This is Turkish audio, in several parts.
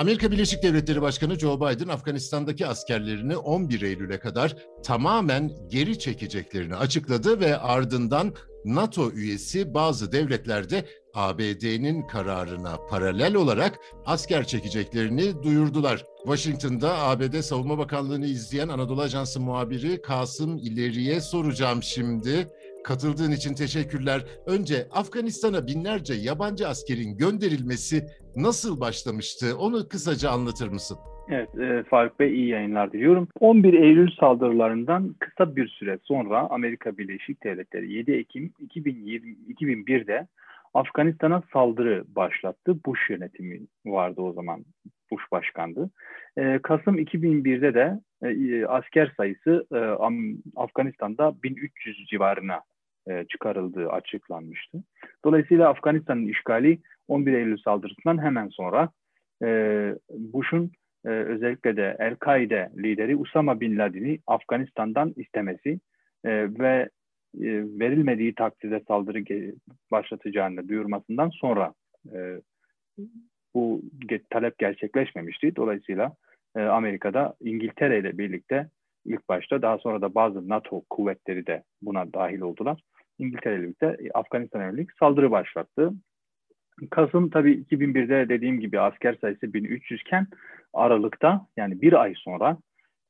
Amerika Birleşik Devletleri Başkanı Joe Biden Afganistan'daki askerlerini 11 Eylül'e kadar tamamen geri çekeceklerini açıkladı ve ardından NATO üyesi bazı devletlerde ABD'nin kararına paralel olarak asker çekeceklerini duyurdular. Washington'da ABD Savunma Bakanlığı'nı izleyen Anadolu Ajansı muhabiri Kasım İleri'ye soracağım şimdi. Katıldığın için teşekkürler. Önce Afganistan'a binlerce yabancı askerin gönderilmesi nasıl başlamıştı? Onu kısaca anlatır mısın? Evet, e, Faruk Bey iyi yayınlar diliyorum. 11 Eylül saldırılarından kısa bir süre sonra Amerika Birleşik Devletleri 7 Ekim 2020, 2001'de Afganistan'a saldırı başlattı. Bush yönetimi vardı o zaman. Bush başkandı. E, Kasım 2001'de de e, asker sayısı e, Afganistan'da 1300 civarına e, çıkarıldığı açıklanmıştı. Dolayısıyla Afganistan'ın işgali 11 Eylül saldırısından hemen sonra e, Bush'un e, özellikle de El-Kaide lideri Usama Bin Laden'i Afganistan'dan istemesi ve verilmediği takdirde saldırı başlatacağını duyurmasından sonra bu talep gerçekleşmemişti. Dolayısıyla Amerika'da İngiltere ile birlikte ilk başta daha sonra da bazı NATO kuvvetleri de buna dahil oldular. İngiltere ile birlikte Afganistan'a yönelik saldırı başlattı. Kasım tabii 2001'de dediğim gibi asker sayısı 1300 iken Aralık'ta yani bir ay sonra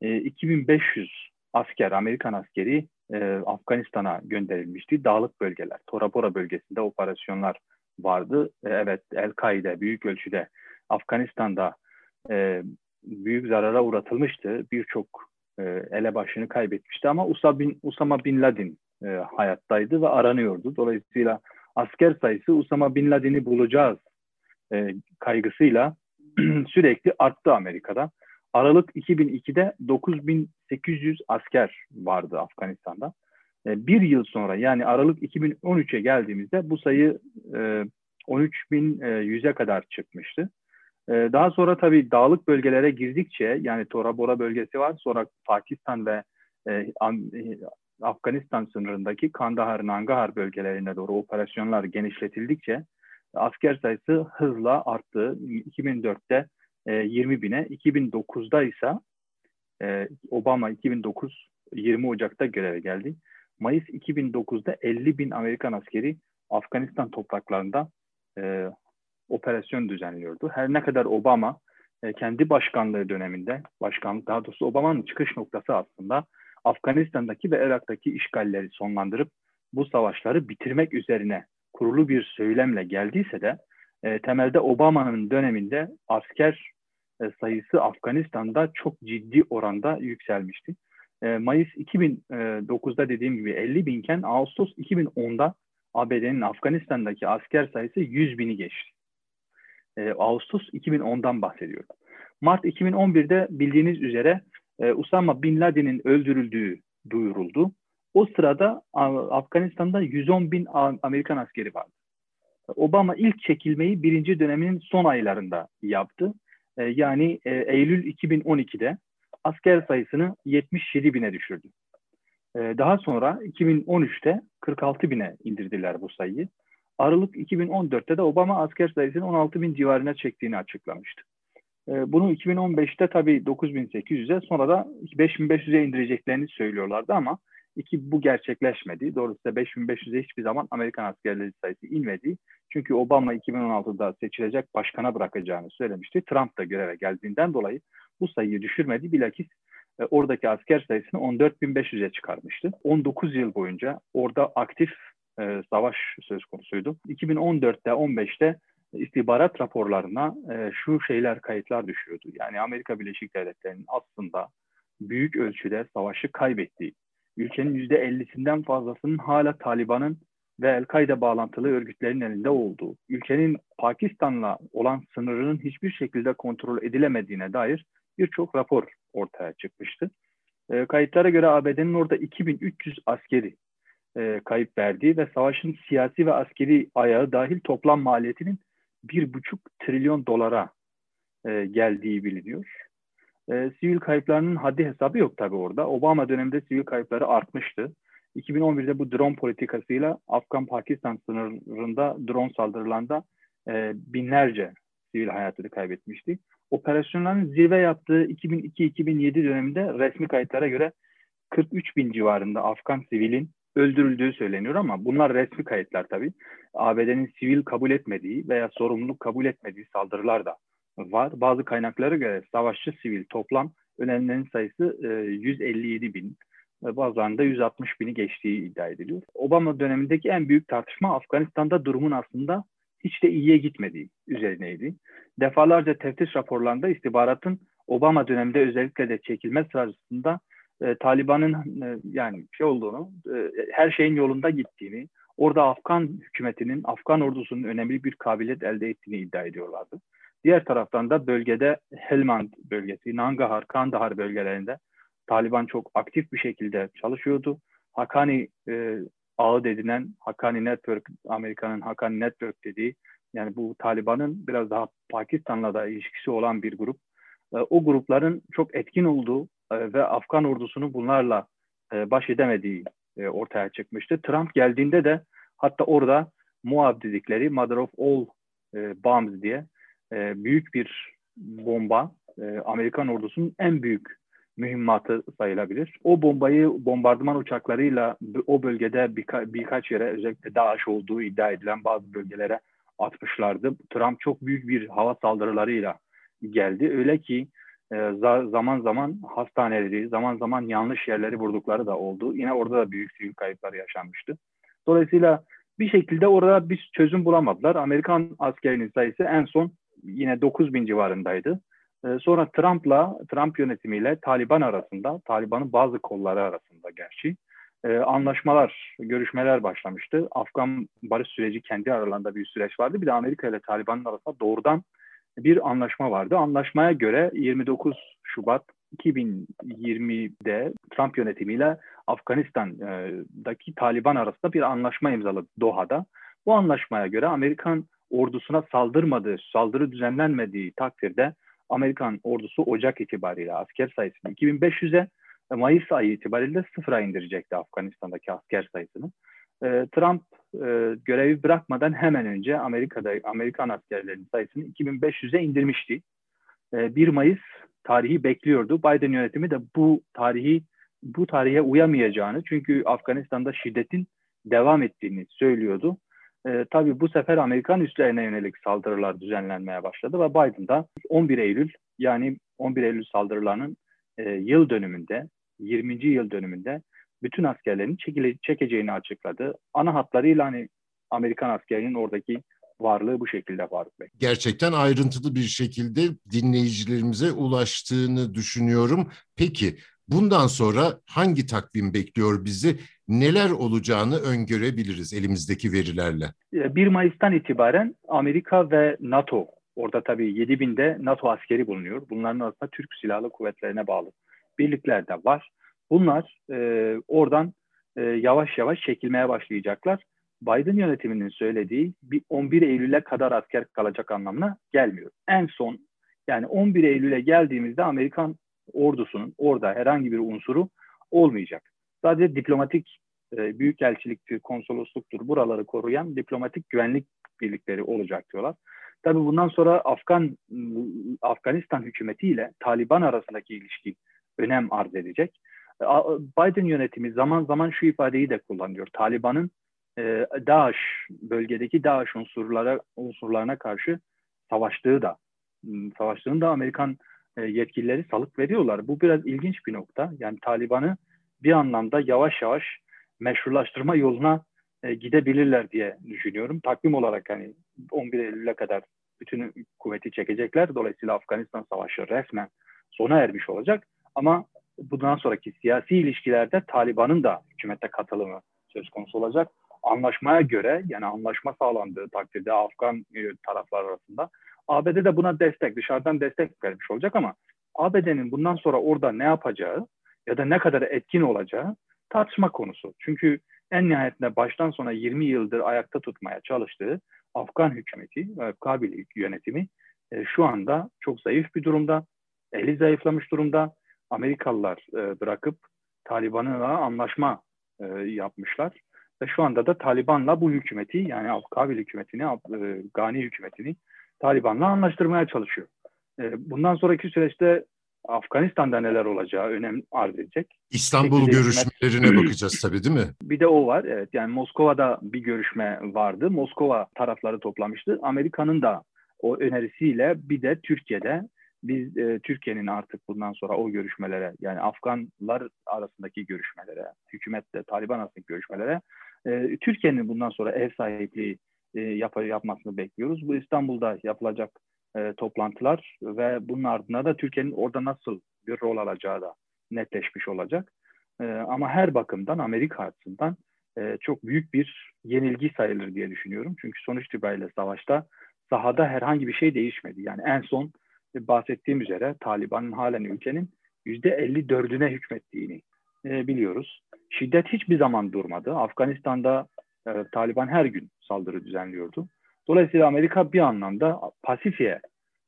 e, 2500 asker, Amerikan askeri e, Afganistan'a gönderilmişti. Dağlık bölgeler, Tora Bora bölgesinde operasyonlar vardı. E, evet, El-Kaide büyük ölçüde Afganistan'da e, büyük zarara uğratılmıştı. Birçok e, elebaşını kaybetmişti ama Usama Bin, Usama Bin Laden e, hayattaydı ve aranıyordu. Dolayısıyla asker sayısı Usama Bin Laden'i bulacağız e, kaygısıyla sürekli arttı Amerika'da. Aralık 2002'de 9800 asker vardı Afganistan'da. E, bir yıl sonra yani Aralık 2013'e geldiğimizde bu sayı e, 13.100'e kadar çıkmıştı. E, daha sonra tabii dağlık bölgelere girdikçe yani Tora Bora bölgesi var sonra Pakistan ve e, Afganistan sınırındaki Kandahar, Nangahar bölgelerine doğru operasyonlar genişletildikçe asker sayısı hızla arttı. 2004'te e, 20 bine, 2009'da ise e, Obama 2009 20 Ocak'ta göreve geldi. Mayıs 2009'da 50 bin Amerikan askeri Afganistan topraklarında e, operasyon düzenliyordu. Her ne kadar Obama e, kendi başkanlığı döneminde, başkanlık daha doğrusu Obama'nın çıkış noktası aslında Afganistan'daki ve Irak'taki işgalleri sonlandırıp bu savaşları bitirmek üzerine kurulu bir söylemle geldiyse de e, temelde Obama'nın döneminde asker e, sayısı Afganistan'da çok ciddi oranda yükselmişti. E, Mayıs 2009'da dediğim gibi 50 binken Ağustos 2010'da ABD'nin Afganistan'daki asker sayısı 100 bini geçti. E, Ağustos 2010'dan bahsediyorum. Mart 2011'de bildiğiniz üzere e, Usama Bin Laden'in öldürüldüğü duyuruldu. O sırada Afganistan'da 110 bin Amerikan askeri vardı. Obama ilk çekilmeyi birinci döneminin son aylarında yaptı. E, yani e, Eylül 2012'de asker sayısını 77 bine düşürdü. E, daha sonra 2013'te 46 bine indirdiler bu sayıyı. Aralık 2014'te de Obama asker sayısını 16 bin civarına çektiğini açıklamıştı. Ee, bunu 2015'te tabii 9800'e sonra da 5500'e indireceklerini söylüyorlardı ama iki bu gerçekleşmedi. Doğrusu 5500'e hiçbir zaman Amerikan askerleri sayısı inmedi. Çünkü Obama 2016'da seçilecek başkana bırakacağını söylemişti. Trump da göreve geldiğinden dolayı bu sayıyı düşürmedi. Bilakis e, oradaki asker sayısını 14.500'e çıkarmıştı. 19 yıl boyunca orada aktif e, savaş söz konusuydu. 2014'te 15'te istihbarat raporlarına e, şu şeyler kayıtlar düşüyordu. Yani Amerika Birleşik Devletleri'nin aslında büyük ölçüde savaşı kaybettiği, ülkenin %50'sinden fazlasının hala Taliban'ın ve El-Kaide bağlantılı örgütlerin elinde olduğu, ülkenin Pakistan'la olan sınırının hiçbir şekilde kontrol edilemediğine dair birçok rapor ortaya çıkmıştı. E, kayıtlara göre ABD'nin orada 2300 askeri e, kayıp verdiği ve savaşın siyasi ve askeri ayağı dahil toplam maliyetinin bir buçuk trilyon dolara e, geldiği biliniyor. E, sivil kayıplarının haddi hesabı yok tabi orada. Obama döneminde sivil kayıpları artmıştı. 2011'de bu drone politikasıyla Afgan-Pakistan sınırında drone saldırılarında e, binlerce sivil hayatını kaybetmişti. Operasyonların zirve yaptığı 2002-2007 döneminde resmi kayıtlara göre 43 bin civarında Afgan sivilin öldürüldüğü söyleniyor ama bunlar resmi kayıtlar tabii. ABD'nin sivil kabul etmediği veya sorumluluk kabul etmediği saldırılar da var. Bazı kaynaklara göre savaşçı sivil toplam ölenlerin sayısı 157 e, bin, bazılarında 160 bini geçtiği iddia ediliyor. Obama dönemindeki en büyük tartışma Afganistan'da durumun aslında hiç de iyiye gitmediği üzerineydi. Defalarca teftiş raporlarında istihbaratın Obama döneminde özellikle de çekilme sırasında e, Taliban'ın e, yani şey olduğunu, e, her şeyin yolunda gittiğini, orada Afgan hükümetinin, Afgan ordusunun önemli bir kabiliyet elde ettiğini iddia ediyorlardı. Diğer taraftan da bölgede Helmand bölgesi, Nangahar, Kandahar bölgelerinde Taliban çok aktif bir şekilde çalışıyordu. Hakani e, ağı dedilen Hakani Network, Amerika'nın Hakani Network dediği yani bu Taliban'ın biraz daha Pakistan'la da ilişkisi olan bir grup. E, o grupların çok etkin olduğu ve Afgan ordusunu bunlarla e, baş edemediği e, ortaya çıkmıştı. Trump geldiğinde de hatta orada Moab dedikleri Mother of All e, Bombs diye e, büyük bir bomba e, Amerikan ordusunun en büyük mühimmatı sayılabilir. O bombayı bombardıman uçaklarıyla o bölgede birka, birkaç yere özellikle DAEŞ olduğu iddia edilen bazı bölgelere atmışlardı. Trump çok büyük bir hava saldırılarıyla geldi. Öyle ki e, zaman zaman hastaneleri, zaman zaman yanlış yerleri vurdukları da oldu. Yine orada da büyük sivil kayıplar yaşanmıştı. Dolayısıyla bir şekilde orada bir çözüm bulamadılar. Amerikan askerinin sayısı en son yine 9 bin civarındaydı. Ee, sonra Trump'la, Trump yönetimiyle Taliban arasında, Taliban'ın bazı kolları arasında gerçi e, anlaşmalar, görüşmeler başlamıştı. Afgan barış süreci kendi aralarında bir süreç vardı. Bir de Amerika ile Taliban'ın arasında doğrudan bir anlaşma vardı. Anlaşmaya göre 29 Şubat 2020'de Trump yönetimiyle Afganistan'daki Taliban arasında bir anlaşma imzaladı Doha'da. Bu anlaşmaya göre Amerikan ordusuna saldırmadığı, saldırı düzenlenmediği takdirde Amerikan ordusu Ocak itibariyle asker sayısını 2500'e, Mayıs ayı itibariyle sıfıra indirecekti Afganistan'daki asker sayısını. E, Trump e, görevi bırakmadan hemen önce Amerika'da Amerikan askerlerinin sayısını 2500'e indirmişti. E, 1 Mayıs tarihi bekliyordu. Biden yönetimi de bu tarihi bu tarihe uyamayacağını çünkü Afganistan'da şiddetin devam ettiğini söylüyordu. E, tabii bu sefer Amerikan üslerine yönelik saldırılar düzenlenmeye başladı ve Biden da 11 Eylül yani 11 Eylül saldırılarının e, yıl dönümünde 20. yıl dönümünde bütün askerlerini çekile, çekeceğini açıkladı. Ana hatlarıyla hani Amerikan askerinin oradaki varlığı bu şekilde Faruk Bey. Gerçekten ayrıntılı bir şekilde dinleyicilerimize ulaştığını düşünüyorum. Peki bundan sonra hangi takvim bekliyor bizi? Neler olacağını öngörebiliriz elimizdeki verilerle? 1 Mayıs'tan itibaren Amerika ve NATO, orada tabii 7 binde NATO askeri bulunuyor. Bunların arasında Türk Silahlı Kuvvetlerine bağlı birlikler de var. Bunlar e, oradan e, yavaş yavaş çekilmeye başlayacaklar. Biden yönetiminin söylediği bir 11 Eylül'e kadar asker kalacak anlamına gelmiyor. En son yani 11 Eylül'e geldiğimizde Amerikan ordusunun orada herhangi bir unsuru olmayacak. Sadece diplomatik e, büyükelçiliktir, konsolosluktur buraları koruyan diplomatik güvenlik birlikleri olacak diyorlar. Tabii bundan sonra Afgan Afganistan hükümetiyle Taliban arasındaki ilişki önem arz edecek. Biden yönetimi zaman zaman şu ifadeyi de kullanıyor. Taliban'ın e, DAEŞ, bölgedeki DAEŞ unsurlara, unsurlarına karşı savaştığı da, hmm, savaştığını da Amerikan e, yetkilileri salık veriyorlar. Bu biraz ilginç bir nokta. Yani Taliban'ı bir anlamda yavaş yavaş meşrulaştırma yoluna e, gidebilirler diye düşünüyorum. Takvim olarak hani 11 Eylül'e kadar bütün kuvveti çekecekler. Dolayısıyla Afganistan Savaşı resmen sona ermiş olacak. Ama bundan sonraki siyasi ilişkilerde Taliban'ın da hükümete katılımı söz konusu olacak. Anlaşmaya göre yani anlaşma sağlandığı takdirde Afgan e, taraflar arasında ABD de buna destek, dışarıdan destek vermiş olacak ama ABD'nin bundan sonra orada ne yapacağı ya da ne kadar etkin olacağı tartışma konusu. Çünkü en nihayetinde baştan sona 20 yıldır ayakta tutmaya çalıştığı Afgan hükümeti, Kabil yönetimi e, şu anda çok zayıf bir durumda, eli zayıflamış durumda Amerikalılar e, bırakıp Taliban'la anlaşma e, yapmışlar. Ve şu anda da Taliban'la bu hükümeti yani Kabil hükümetini, e, Gani hükümetini Taliban'la anlaştırmaya çalışıyor. E, bundan sonraki süreçte Afganistan'da neler olacağı önem arz edecek. İstanbul Şekilde görüşmelerine bakacağız tabii değil mi? Bir de o var. Evet yani Moskova'da bir görüşme vardı. Moskova tarafları toplamıştı. Amerika'nın da o önerisiyle bir de Türkiye'de biz e, Türkiye'nin artık bundan sonra o görüşmelere yani Afganlar arasındaki görüşmelere, hükümetle Taliban arasındaki görüşmelere e, Türkiye'nin bundan sonra ev sahipliği e, yap yapmasını bekliyoruz. Bu İstanbul'da yapılacak e, toplantılar ve bunun ardına da Türkiye'nin orada nasıl bir rol alacağı da netleşmiş olacak. E, ama her bakımdan Amerika açısından e, çok büyük bir yenilgi sayılır diye düşünüyorum. Çünkü sonuç itibariyle savaşta sahada herhangi bir şey değişmedi. Yani en son bahsettiğim üzere Taliban'ın halen ülkenin %54'üne hükmettiğini e, biliyoruz. Şiddet hiçbir zaman durmadı. Afganistan'da e, Taliban her gün saldırı düzenliyordu. Dolayısıyla Amerika bir anlamda Pasifik'e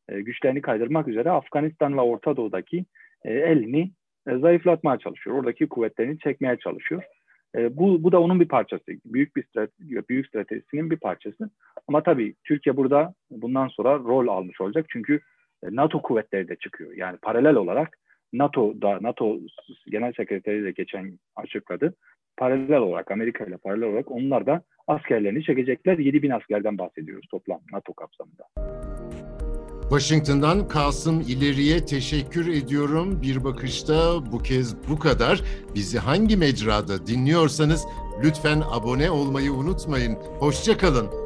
e, güçlerini kaydırmak üzere Afganistan'la Orta Doğu'daki e, elini e, zayıflatmaya çalışıyor. Oradaki kuvvetlerini çekmeye çalışıyor. E, bu, bu da onun bir parçası. Büyük bir strateji, büyük stratejisinin bir parçası. Ama tabii Türkiye burada bundan sonra rol almış olacak. Çünkü NATO kuvvetleri de çıkıyor. Yani paralel olarak NATO da NATO Genel Sekreteri de geçen açıkladı. Paralel olarak Amerika ile paralel olarak onlar da askerlerini çekecekler. 7 bin askerden bahsediyoruz toplam NATO kapsamında. Washington'dan Kasım İleri'ye teşekkür ediyorum. Bir bakışta bu kez bu kadar. Bizi hangi mecrada dinliyorsanız lütfen abone olmayı unutmayın. Hoşçakalın.